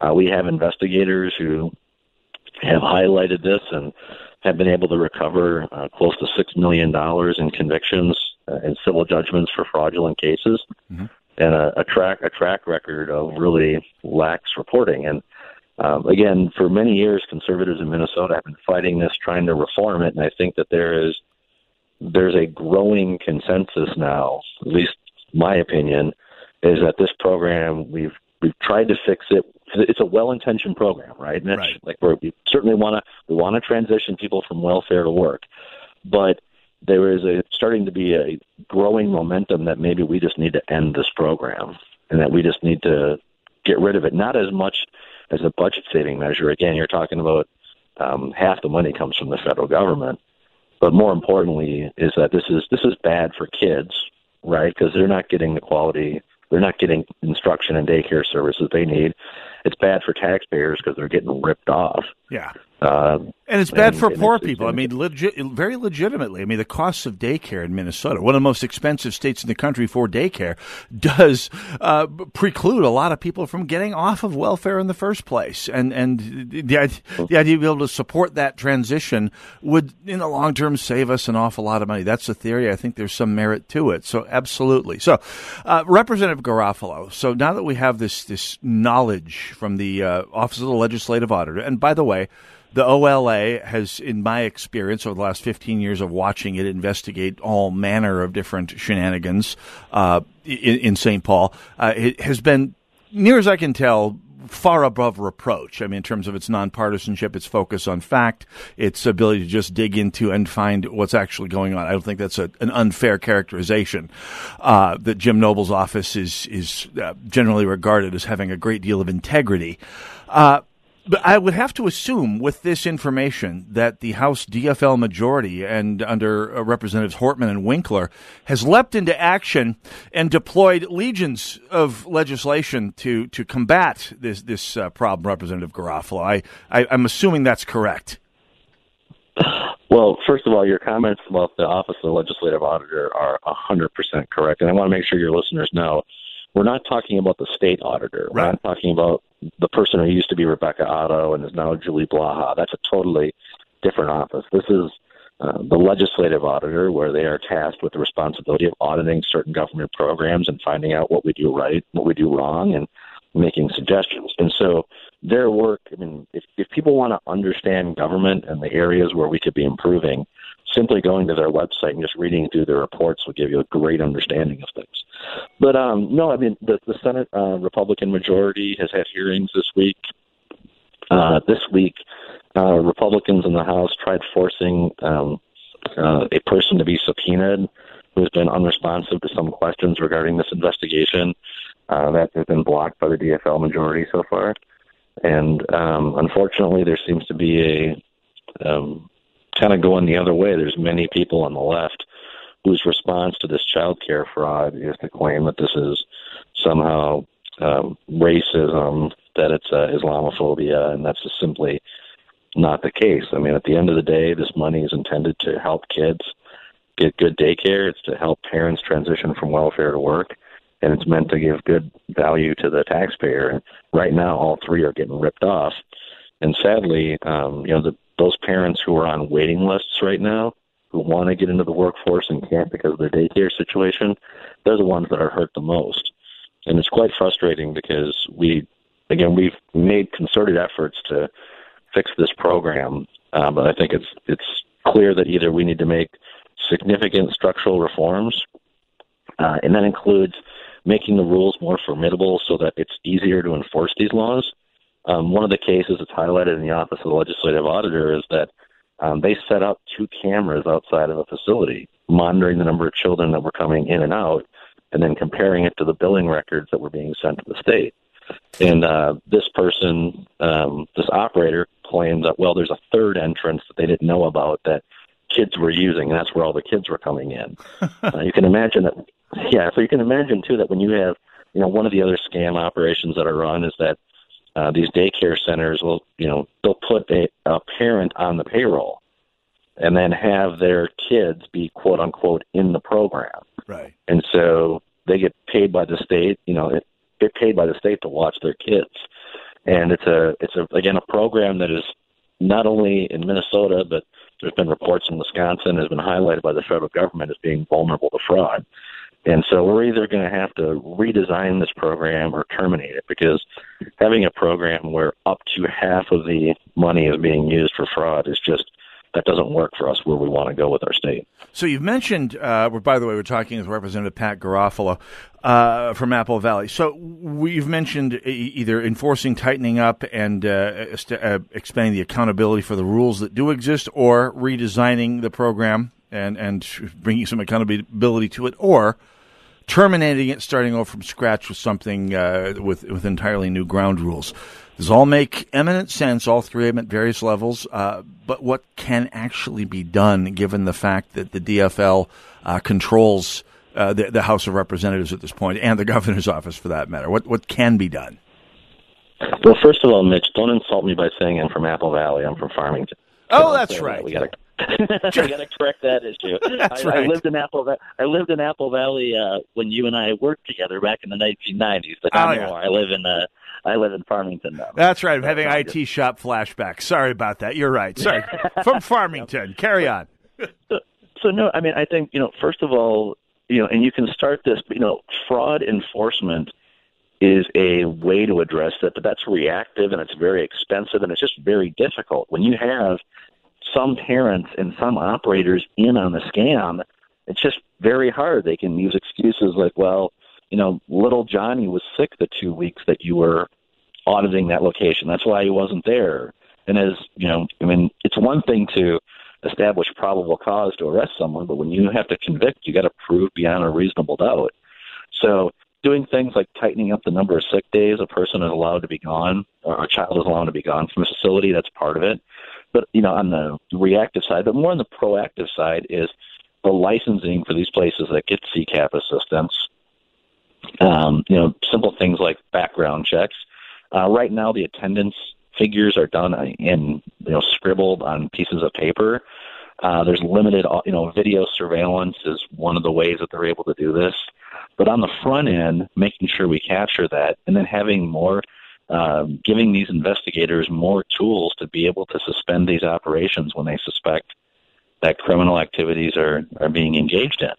Uh, we have investigators who have highlighted this and have been able to recover uh, close to six million dollars in convictions uh, and civil judgments for fraudulent cases, Mm-hmm. and a, a track a track record of really lax reporting. And um, again, for many years, conservatives in Minnesota have been fighting this, trying to reform it, and I think that there is there's a growing consensus now, at least my opinion, is that this program we've we've tried to fix it. It's a well-intentioned program, right? Mitch? Right. Like we're, we certainly want to we want to transition people from welfare to work, but there is a starting to be a growing momentum that maybe we just need to end this program and that we just need to get rid of it. Not as much as a budget saving measure. Again, you're talking about um, half the money comes from the federal government, but more importantly is that this is this is bad for kids, right? Because they're not getting the quality, they're not getting instruction and daycare services they need. It's bad for taxpayers because they're getting ripped off. Yeah. Uh, And it's bad and- for and poor people. I mean, legit, very legitimately. I mean, the costs of daycare in Minnesota, one of the most expensive states in the country for daycare, (laughs) does uh, preclude a lot of people from getting off of welfare in the first place. And and the idea, the idea of being able to support that transition would, in the long term, save us an awful lot of money. That's the theory. I think there's some merit to it. So absolutely. So, uh, Representative Garofalo. So now that we have this this knowledge from the uh, Office of the Legislative Auditor, and by the way. The OLA has, in my experience over the last 15 years of watching it investigate all manner of different shenanigans uh, in, in St. Paul, uh, it has been, near as I can tell, far above reproach. I mean, in terms of its nonpartisanship, its focus on fact, its ability to just dig into and find what's actually going on. I don't think that's a, an unfair characterization. Uh, that Jim Noble's office is is uh, generally regarded as having a great deal of integrity. Uh, but I would have to assume, with this information, that the House DFL majority and under uh, Representatives Hortman and Winkler has leapt into action and deployed legions of legislation to to combat this this uh, problem. Representative Garofalo, I, I I'm assuming that's correct. Well, first of all, your comments about the Office of the Legislative Auditor are 100% correct. And I want to make sure your listeners know we're not talking about the state auditor. We're not talking about the person who used to be Rebecca Otto and is now Julie Blaha. That's a totally different office. This is uh, the legislative auditor, where they are tasked with the responsibility of auditing certain government programs and finding out what we do right, what we do wrong, and making suggestions. And so their work, I mean, if, if people want to understand government and the areas where we could be improving, simply going to their website and just reading through their reports will give you a great understanding of things. But um, no, I mean, the, the Senate uh, Republican majority has had hearings this week. Uh, this week, uh, Republicans in the House tried forcing um, uh, a person to be subpoenaed who's been unresponsive to some questions regarding this investigation. Uh, that has been blocked by the DFL majority so far. And um, unfortunately, there seems to be a um, kind of going the other way. There's many people on the left whose response to this child care fraud is to claim that this is somehow um, racism, that it's uh, Islamophobia, and that's just simply not the case. I mean, at the end of the day, this money is intended to help kids get good daycare. It's to help parents transition from welfare to work, and it's meant to give good value to the taxpayer. And right now, all three are getting ripped off. And sadly, um, you know, the, those parents who are on waiting lists right now, who want to get into the workforce and can't because of their daycare situation, they're the ones that are hurt the most. And it's quite frustrating because we, again, we've made concerted efforts to fix this program, uh, but I think it's it's clear that either we need to make significant structural reforms, uh, and that includes making the rules more formidable so that it's easier to enforce these laws. Um, one of the cases that's highlighted in the Office of the Legislative Auditor is that um, they set up two cameras outside of a facility, monitoring the number of children that were coming in and out, and then comparing it to the billing records that were being sent to the state. And uh, this person, um, this operator, claimed that well, there's a third entrance that they didn't know about that kids were using, and that's where all the kids were coming in. (laughs) uh, you can imagine that. Yeah, so you can imagine too that when you have, you know, one of the other scam operations that are run is that uh, these daycare centers will, you know, they'll put a, a parent on the payroll, and then have their kids be quote unquote in the program. Right. And so they get paid by the state, you know, it, get paid by the state to watch their kids. And it's a it's a again a program that is not only in Minnesota, but there's been reports in Wisconsin has been highlighted by the federal government as being vulnerable to fraud. And so we're either going to have to redesign this program or terminate it because having a program where up to half of the money is being used for fraud is just that doesn't work for us where we want to go with our state. So you've mentioned, uh, by the way, we're talking with Representative Pat Garofalo uh, from Apple Valley. So we've mentioned either enforcing, tightening up, and uh, uh, expanding the accountability for the rules that do exist, or redesigning the program and and bringing some accountability to it, or terminating it, starting over from scratch with something uh, with with entirely new ground rules. These all make eminent sense, all three of them at various levels. Uh, but what can actually be done, given the fact that the DFL uh, controls uh, the, the, House of Representatives at this point, and the (laughs) governor's office, for that matter? What what can be done? Well, first of all, Mitch, don't insult me by saying I'm from Apple Valley. I'm from Farmington. Oh, that's right. That. We got to (laughs) I got to correct that issue. (laughs) I, right. I lived in Apple. I lived in Apple Valley uh, when you and I worked together back in the 1990s. But Oh, yeah. I live in uh, I live in Farmington now. That's right. I'm having IT shop flashbacks. Sorry about that. You're right. Sorry. (laughs) from Farmington. Carry on. So no, I mean I think you know first of all you know and you can start this you know fraud enforcement is a way to address that, but that's reactive and it's very expensive and it's just very difficult when you have some parents and some operators in on the scam. It's just very hard. They can use excuses like, well, you know, little Johnny was sick the two weeks that you were auditing that location. That's why he wasn't there. And as you know, I mean, it's one thing to establish probable cause to arrest someone, but when you have to convict, you got to prove beyond a reasonable doubt. So, doing things like tightening up the number of sick days a person is allowed to be gone, or a child is allowed to be gone from a facility, that's part of it. But you know, on the reactive side, but more on the proactive side is the licensing for these places that get CCAP assistance. Um, you know, simple things like background checks. Uh, right now, the attendance figures are done in you know scribbled on pieces of paper. Uh, there's limited, you know, video surveillance is one of the ways that they're able to do this. But on the front end, making sure we capture that, and then having more, um, giving these investigators more tools to be able to suspend these operations when they suspect that criminal activities are are being engaged in.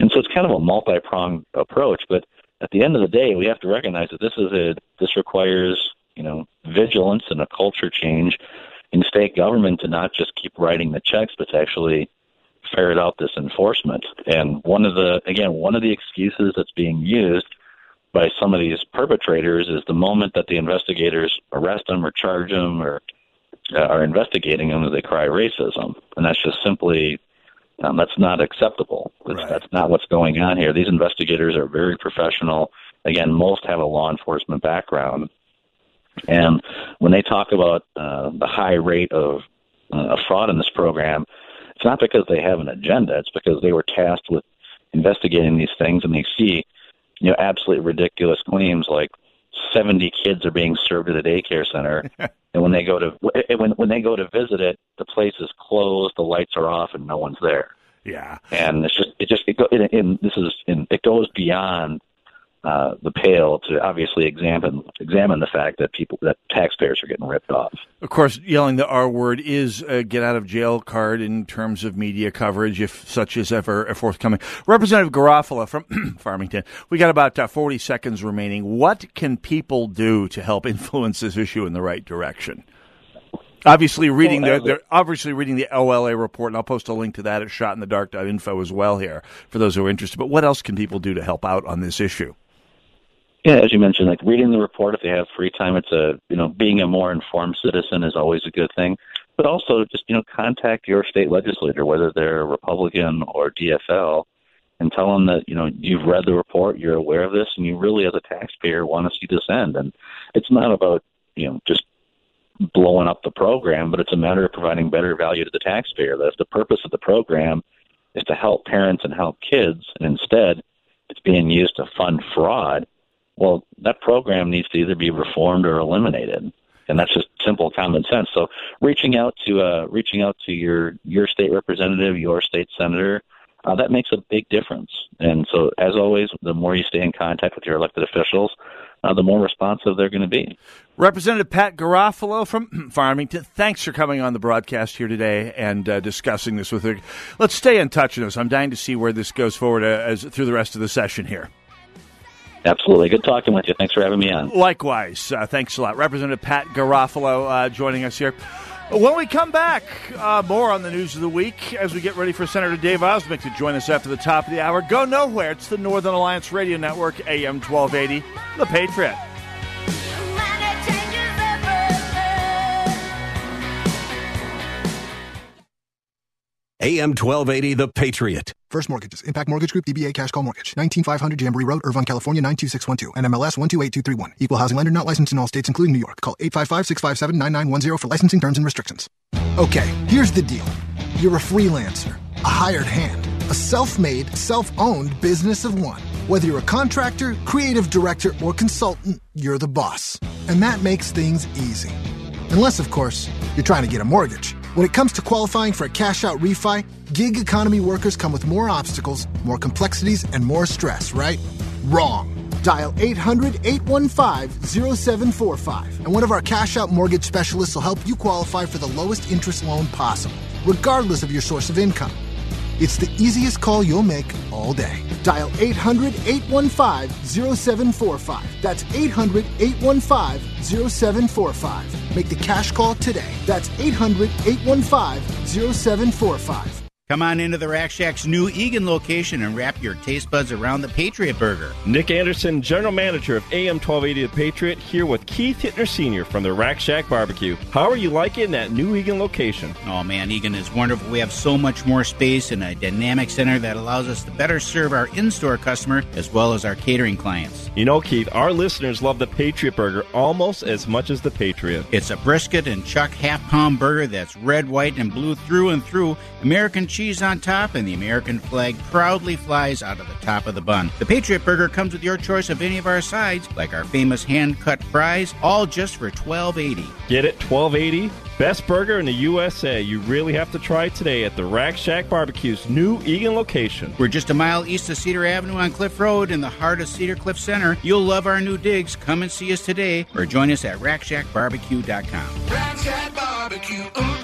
And so it's kind of a multi-pronged approach. But at the end of the day, we have to recognize that this is a this requires you know vigilance and a culture change in state government to not just keep writing the checks, but to actually ferret out this enforcement. And one of the again one of the excuses that's being used by some of these perpetrators is the moment that the investigators arrest them or charge them or uh, are investigating them, they cry racism, and that's just simply um, that's not acceptable. That's, that's not what's going on here. These investigators are very professional. Again, most have a law enforcement background, and when they talk about uh, the high rate of uh, fraud in this program, it's not because they have an agenda. It's because they were tasked with investigating these things, and they see, you know, absolutely ridiculous claims like 70 kids are being served at a daycare center, (laughs) and when they go to when when they go to visit it, the place is closed, the lights are off, and no one's there. Yeah. And it's just it just it go and, and this is and it goes beyond uh, the pale to obviously examine examine the fact that people that taxpayers are getting ripped off. Of course, yelling the R word is a get out of jail card in terms of media coverage, if such is ever forthcoming. Representative Garofalo from (clears throat) Farmington, we got about uh, 40 seconds remaining. What can people do to help (laughs) influence this issue in the right direction? Obviously, reading Well, the, they're obviously reading the OLA report, and I'll post a link to that at shotinthedark.info as well here for those who are interested. But what else can people do to help out on this issue? Yeah, as you mentioned, like reading the report if they have free time, it's a you know being a more informed citizen is always a good thing. But also just you know contact your state legislator, whether they're Republican or DFL, and tell them that you know you've read the report, you're aware of this, and you really, as a taxpayer, want to see this end. And it's not about you know just blowing up the program, but it's a matter of providing better value to the taxpayer. That's the purpose of the program is to help parents and help kids, and instead it's being used to fund fraud. Well, that program needs to either be reformed or eliminated. and that's just simple common sense. So reaching out to uh, reaching out to your your state representative, your state senator, uh, that makes a big difference. And so, as always, the more you stay in contact with your elected officials, uh, the more responsive they're going to be. Representative Pat Garofalo from (clears throat) Farmington, thanks for coming on the broadcast here today and uh, discussing this with her. Let's stay in touch with this. I'm dying to see where this goes forward uh, as through the rest of the session here. Absolutely. Good talking with you. Thanks for having me on. Likewise. Uh, thanks a lot. Representative Pat Garofalo uh, joining us here. When we come back, uh, more on the news of the week as we get ready for Senator Dave Osmek to join us after the top of the hour. Go nowhere. It's the Northern Alliance Radio Network, AM 1280, The Patriot. AM 1280, The Patriot. First Mortgages. Impact Mortgage Group. DBA Cash Call Mortgage. 19500 Jamboree Road, Irvine, California 92612. NMLS 128231. Equal housing lender not licensed in all states including New York. Call 855-657-9910 for licensing terms and restrictions. Okay, here's the deal. You're a freelancer, a hired hand, a self-made, self-owned business of one. Whether you're a contractor, creative director, or consultant, you're the boss. And that makes things easy. Unless, of course, you're trying to get a mortgage. When it comes to qualifying for a cash out refi, gig economy workers come with more obstacles, more complexities, and more stress, right? Wrong. Dial 800 815 0745, and one of our cash out mortgage specialists will help you qualify for the lowest interest loan possible, regardless of your source of income. It's the easiest call you'll make all day. Dial 800 815 0745. That's 800 815 0745. Make the cash call today. That's 800 815 0745. Come on into the Rack Shack's new Eagan location and wrap your taste buds around the Patriot Burger. Nick Anderson, General Manager of AM 1280 The Patriot, here with Keith Hittner Sr. from the Rack Shack Barbecue. How are you liking that new Eagan location? Oh man, Eagan is wonderful. We have so much more space and a dynamic center that allows us to better serve our in store customer as well as our catering clients. You know, Keith, our listeners love the Patriot Burger almost as much as the Patriot. It's a brisket and chuck half pound burger that's red, white, and blue through and through, American cheese on top, and the American flag proudly flies out of the top of the bun. The Patriot Burger comes with your choice of any of our sides, like our famous hand cut fries, all just for twelve eighty. Get it? Twelve eighty. Best burger in the USA. You really have to try it today at the Rack Shack Barbecue's new Eagan location. We're just a mile east of Cedar Avenue on Cliff Road in the heart of Cedar Cliff Center. You'll love our new digs. Come and see us today or join us at rackshackbarbecue.com. Rack Shack Barbecue. Ooh, ooh, ooh,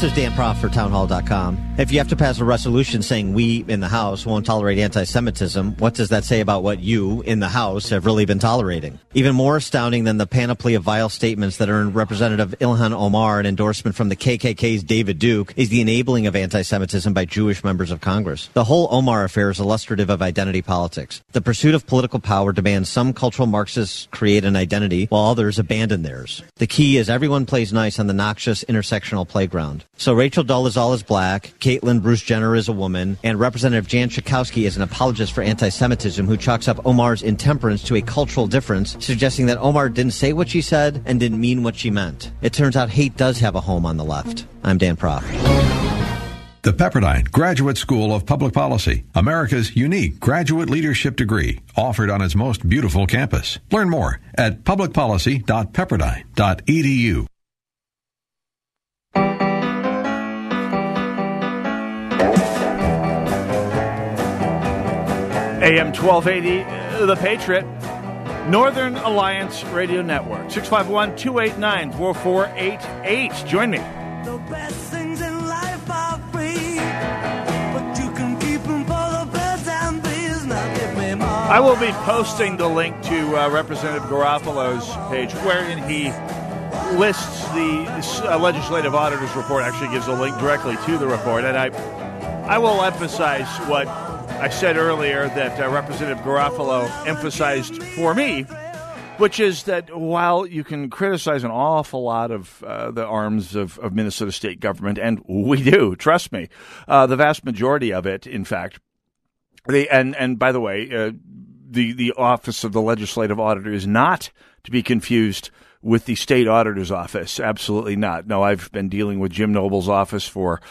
This is Dan Proft for townhall.com. If you have to pass a resolution saying we in the House won't tolerate anti Semitism, what does that say about what you in the House have really been tolerating? Even more astounding than the panoply of vile statements that earned Representative Ilhan Omar an endorsement from the KKK's David Duke is the enabling of anti Semitism by Jewish members of Congress. The whole Omar affair is illustrative of identity politics. The pursuit of political power demands some cultural Marxists create an identity while others abandon theirs. The key is everyone plays nice on the noxious intersectional playground. So Rachel Dolezal is black, Caitlyn Bruce Jenner is a woman, and Representative Jan Schakowsky is an apologist for anti-Semitism who chalks up Omar's intemperance to a cultural difference, suggesting that Omar didn't say what she said and didn't mean what she meant. It turns out hate does have a home on the left. I'm Dan Proft. The Pepperdine Graduate School of Public Policy, America's unique graduate leadership degree, offered on its most beautiful campus. Learn more at publicpolicy.pepperdine.edu. AM 1280, uh, The Patriot, Northern Alliance Radio Network, 651 289 4488. Join me. The best things in life are free, but you can keep 'em for the and. Now give me more. I will be posting the link to uh, Representative Garofalo's page, wherein he lists the uh, legislative auditor's report. Actually, gives a link directly to the report, and I, I will emphasize what I said earlier that uh, Representative Garofalo emphasized for me, which is that while you can criticize an awful lot of uh, the arms of, of Minnesota state government, and we do, trust me, uh, the vast majority of it, in fact, they, and and by the way, uh, the the office of the legislative auditor is not to be confused with the state auditor's office. Absolutely not. No, I've been dealing with Jim Noble's office for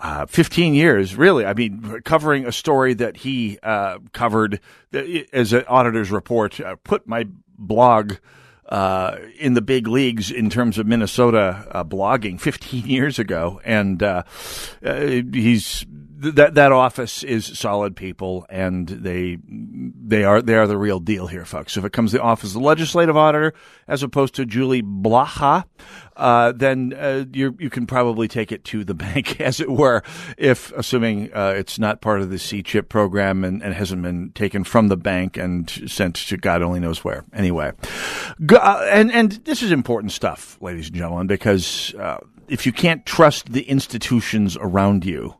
uh, 15 years, really. I mean, covering a story that he uh, covered as an auditor's report, uh, put my blog uh, in the big leagues in terms of Minnesota uh, blogging 15 (laughs) years ago, and uh, he's that that office is solid people, and they they are they are the real deal here, folks. If it comes to the office of the legislative auditor as opposed to Julie Blaha, uh, then uh, you you can probably take it to the (laughs) bank, as it were, if assuming uh, it's not part of the CCAP program and, and hasn't been taken from the bank and sent to God only knows where. Anyway, uh, and and this is important stuff, ladies and gentlemen, because uh, if you can't trust the institutions around you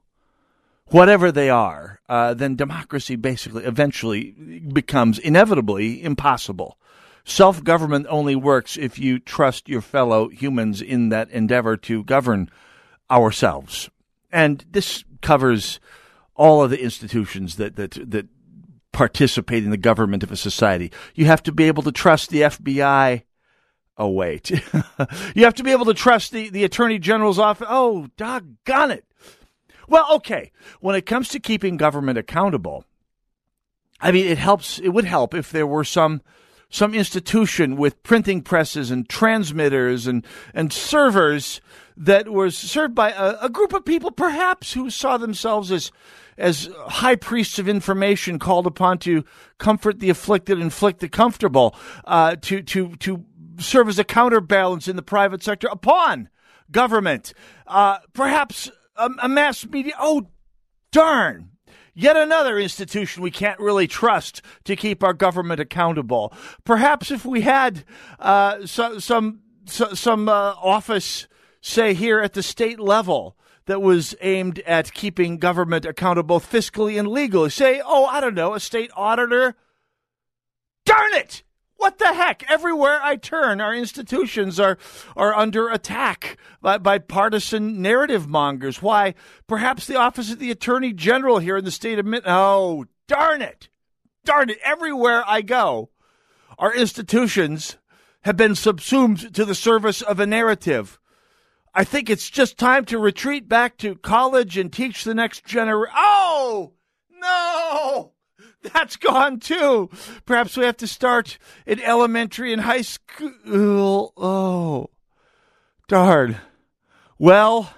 whatever they are, uh, then democracy basically eventually becomes inevitably impossible. Self government only works if you trust your fellow humans in that endeavor to govern ourselves. And this covers all of the institutions that, that, that participate in the government of a society. You have to be able to trust the FBI. Oh, wait. (laughs) you have to be able to trust the, the Attorney General's office. Oh, doggone it. Well, okay. When it comes to keeping government accountable, I mean, it helps. It would help if there were some some institution with printing presses and transmitters and and servers that was served by a, a group of people, perhaps who saw themselves as as high priests of information called upon to comfort the afflicted, inflict the comfortable, uh, to to to serve as a counterbalance in the private sector upon government. Uh, perhaps a, a mass media. Oh, darn. Yet another institution we can't really trust to keep our government accountable. Perhaps if we had uh, so, some so, some uh, office, say here at the state level, that was aimed at keeping government accountable fiscally and legally. Say, oh, I don't know, a state auditor. Darn it! What the heck? Everywhere I turn, our institutions are are under attack by, by partisan narrative mongers. Why? Perhaps the office of the Attorney General here in the state of Min. Oh, darn it! Darn it! Everywhere I go, our institutions have been subsumed to the service of a narrative. I think it's just time to retreat back to college and teach the next generation. Oh no! (laughs) That's gone too. Perhaps we have to start in elementary and high school. Oh, darn. Well,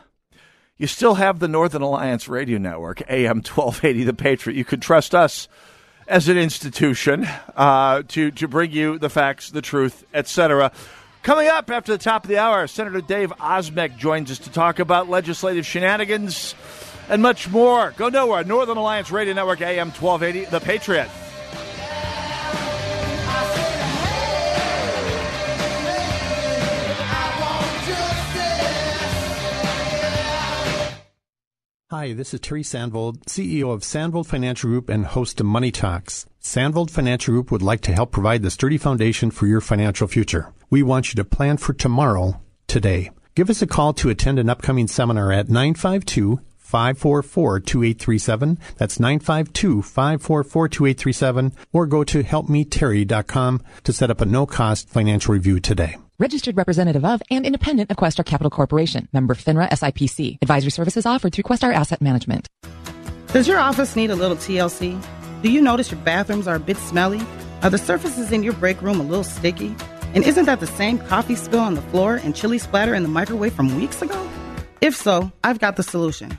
you still have the Northern Alliance Radio Network, AM 1280, The Patriot. You could trust us as an institution uh, to, to bring you the facts, the truth, etc. Coming up after the top of the hour, Senator Dave Osmek joins us to talk about legislative shenanigans and much more. Go nowhere. Northern Alliance Radio Network, AM 1280, The Patriot. Hi, this is Terry Sandvold, CEO of Sandvold Financial Group and host of Money Talks. Sandvold Financial Group would like to help provide the sturdy foundation for your financial future. We want you to plan for tomorrow, today. Give us a call to attend an upcoming seminar at 952 544 2837. That's 952 544 2837. Or go to helpmeterry.com to set up a no cost financial review today. Registered representative of and independent of Questar Capital Corporation. Member FINRA SIPC. Advisory services offered through Questar Asset Management. Does your office need a little TLC? Do you notice your bathrooms are a bit smelly? Are the surfaces in your break room a little sticky? And isn't that the same coffee spill on the floor and chili splatter in the microwave from weeks ago? If so, I've got the solution.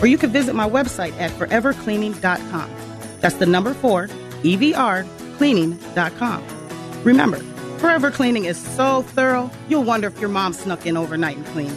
Or you can visit my website at forevercleaning.com. That's the number four, EVR, cleaning.com. Remember, Forever Cleaning is so thorough, you'll wonder if your mom snuck in overnight and cleaned.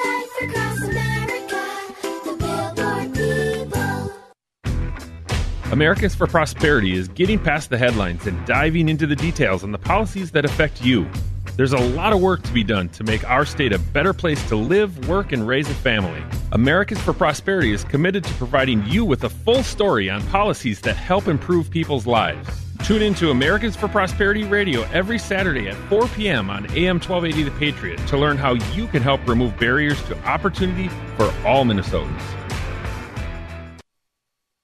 Americans for Prosperity is getting past the headlines and diving into the details on the policies that affect you. There's a lot of work to be done to make our state a better place to live, work, and raise a family. Americans for Prosperity is committed to providing you with a full story on policies that help improve people's lives. Tune in to Americans for Prosperity Radio every Saturday at 4 p.m. on AM 1280 The Patriot to learn how you can help remove barriers to opportunity for all Minnesotans.